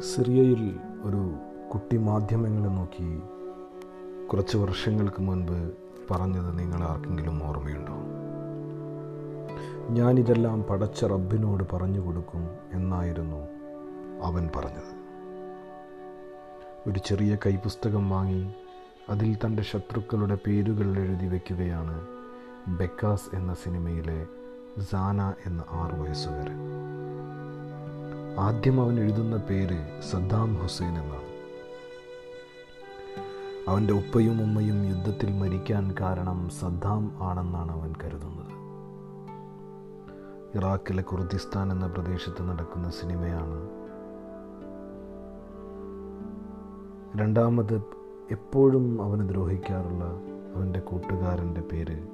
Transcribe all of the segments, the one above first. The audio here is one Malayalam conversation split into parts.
സിറിയയിൽ ഒരു കുട്ടി മാധ്യമങ്ങളെ നോക്കി കുറച്ച് വർഷങ്ങൾക്ക് മുൻപ് പറഞ്ഞത് നിങ്ങൾ ആർക്കെങ്കിലും ഓർമ്മയുണ്ടോ? ഞാനിതെല്ലാം പടച്ച റബ്ബിനോട് പറഞ്ഞു കൊടുക്കും എന്നായിരുന്നു അവൻ പറഞ്ഞത്. ഒരു ചെറിയ കൈപുസ്തകം വാങ്ങി അതിൽ തന്റെ ശത്രുക്കളുടെ പേരുകൾ എഴുതി വയ്ക്കുകയാണ് ബെക്കാസ് എന്ന സിനിമയിലെ സാന എന്ന ആറു വയസ്സുകാരൻ. ആദ്യം അവൻ എഴുതുന്ന പേര് സദ്ദാം ഹുസൈൻ എന്നാണ്. അവന്റെ ഉപ്പയും ഉമ്മയും യുദ്ധത്തിൽ മരിക്കാൻ കാരണം സദ്ദാം ആണെന്നാണ് അവൻ കരുതുന്നത്. ഇറാഖിലെ കുർദിസ്ഥാൻ എന്ന പ്രദേശത്ത് നടക്കുന്ന സിനിമയാണ് രണ്ടാമത് എപ്പോഴും അവന് ദ്രോഹിക്കാറുള്ള അവന്റെ കൂട്ടുകാരന്റെ പേര്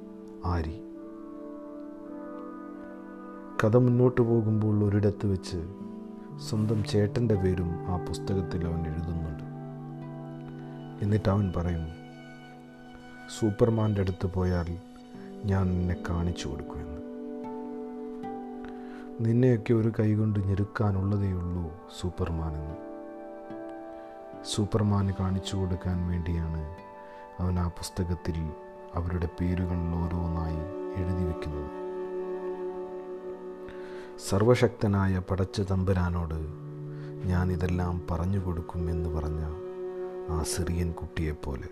ആരി. കഥ മുന്നോട്ട് പോകുമ്പോൾ ഒരിടത്ത് വെച്ച് സ്വന്തം ചേട്ടന്റെ പേരും ആ പുസ്തകത്തിൽ അവൻ എഴുതുന്നുണ്ട്. എന്നിട്ട് അവൻ പറയും സൂപ്പർമാന്റെ അടുത്ത് പോയാൽ ഞാൻ നിന്നെ കാണിച്ചു കൊടുക്കുമെന്ന് നിന്നെയൊക്കെ ഒരു കൈകൊണ്ട് ഞെരുക്കാനുള്ളതേയുള്ളൂ സൂപ്പർമാൻ എന്ന്. സൂപ്പർമാന് കാണിച്ചു കൊടുക്കാൻ വേണ്ടിയാണ് അവൻ ആ പുസ്തകത്തിൽ അവരുടെ പേരുകളിൽ ഓരോന്നായി എഴുതി വയ്ക്കുന്നത് സർവശക്തനായ പടച്ച തമ്പുരാനോട് ഞാൻ ഇതെല്ലാം പറഞ്ഞു കൊടുക്കും എന്ന് പറഞ്ഞ ആ സിറിയൻ കുട്ടിയെപ്പോലെ.